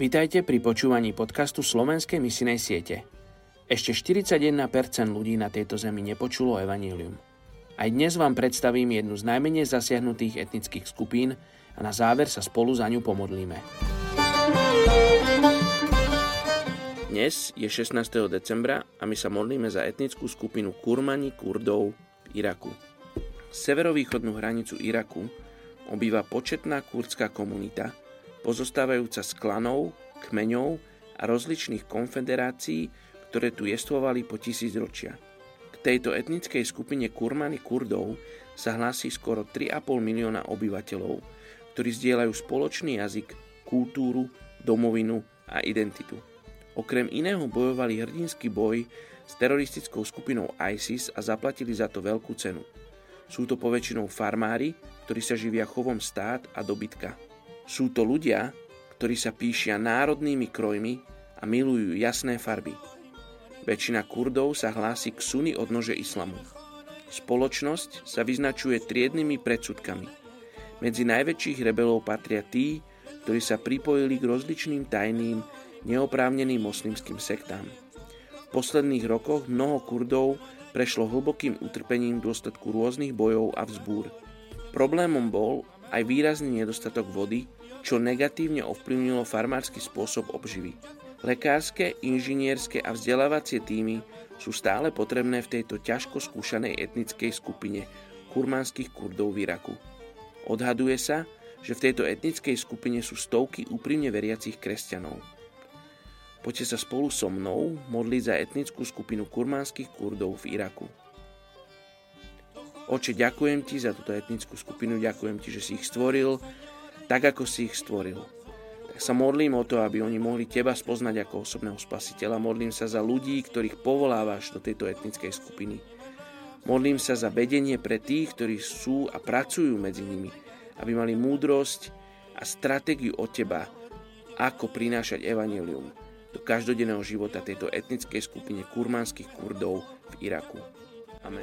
Vítajte pri počúvaní podcastu Slovenskej misinej siete. Ešte 41% ľudí na tejto zemi nepočulo evanílium. Aj dnes vám predstavím jednu z najmenej zasiahnutých etnických skupín a na záver sa spolu za ňu pomodlíme. Dnes je 16. decembra a my sa modlíme za etnickú skupinu Kurmani Kurdov v Iraku. Severovýchodnú hranicu Iraku obýva početná kurdská komunita, pozostávajúca z klanov, kmeňov a rozličných konfederácií, ktoré tu jestvovali po tisícročia. K tejto etnickej skupine Kurmany Kurdov sa hlási skoro 3,5 milióna obyvateľov, ktorí zdieľajú spoločný jazyk, kultúru, domovinu a identitu. Okrem iného bojovali hrdinský boj s teroristickou skupinou ISIS a zaplatili za to veľkú cenu. Sú to poväčšinou farmári, ktorí sa živia chovom stát a dobytka. Sú to ľudia, ktorí sa píšia národnými krojmi a milujú jasné farby. Väčšina Kurdov sa hlási k suny odnože islamu. Spoločnosť sa vyznačuje triednymi predsudkami. Medzi najväčších rebelov patria tí, ktorí sa pripojili k rozličným tajným, neoprávneným moslimským sektám. V posledných rokoch mnoho Kurdov prešlo hlbokým utrpením v dôsledku rôznych bojov a vzbúr. Problémom bol aj výrazný nedostatok vody, čo negatívne ovplyvnilo farmársky spôsob obživy. Lekárske, inžinierské a vzdelávacie týmy sú stále potrebné v tejto ťažko skúšanej etnickej skupine kurmánskych kurdov v Iraku. Odhaduje sa, že v tejto etnickej skupine sú stovky úprimne veriacich kresťanov. Poďte sa spolu so mnou modliť za etnickú skupinu kurmánskych kurdov v Iraku. Oče, ďakujem ti za túto etnickú skupinu, ďakujem ti, že si ich stvoril tak, ako si ich stvoril. Tak sa modlím o to, aby oni mohli teba spoznať ako osobného spasiteľa. Modlím sa za ľudí, ktorých povolávaš do tejto etnickej skupiny. Modlím sa za vedenie pre tých, ktorí sú a pracujú medzi nimi, aby mali múdrosť a stratégiu od teba, ako prinášať evanelium do každodenného života tejto etnickej skupine kurmánskych kurdov v Iraku. Amen.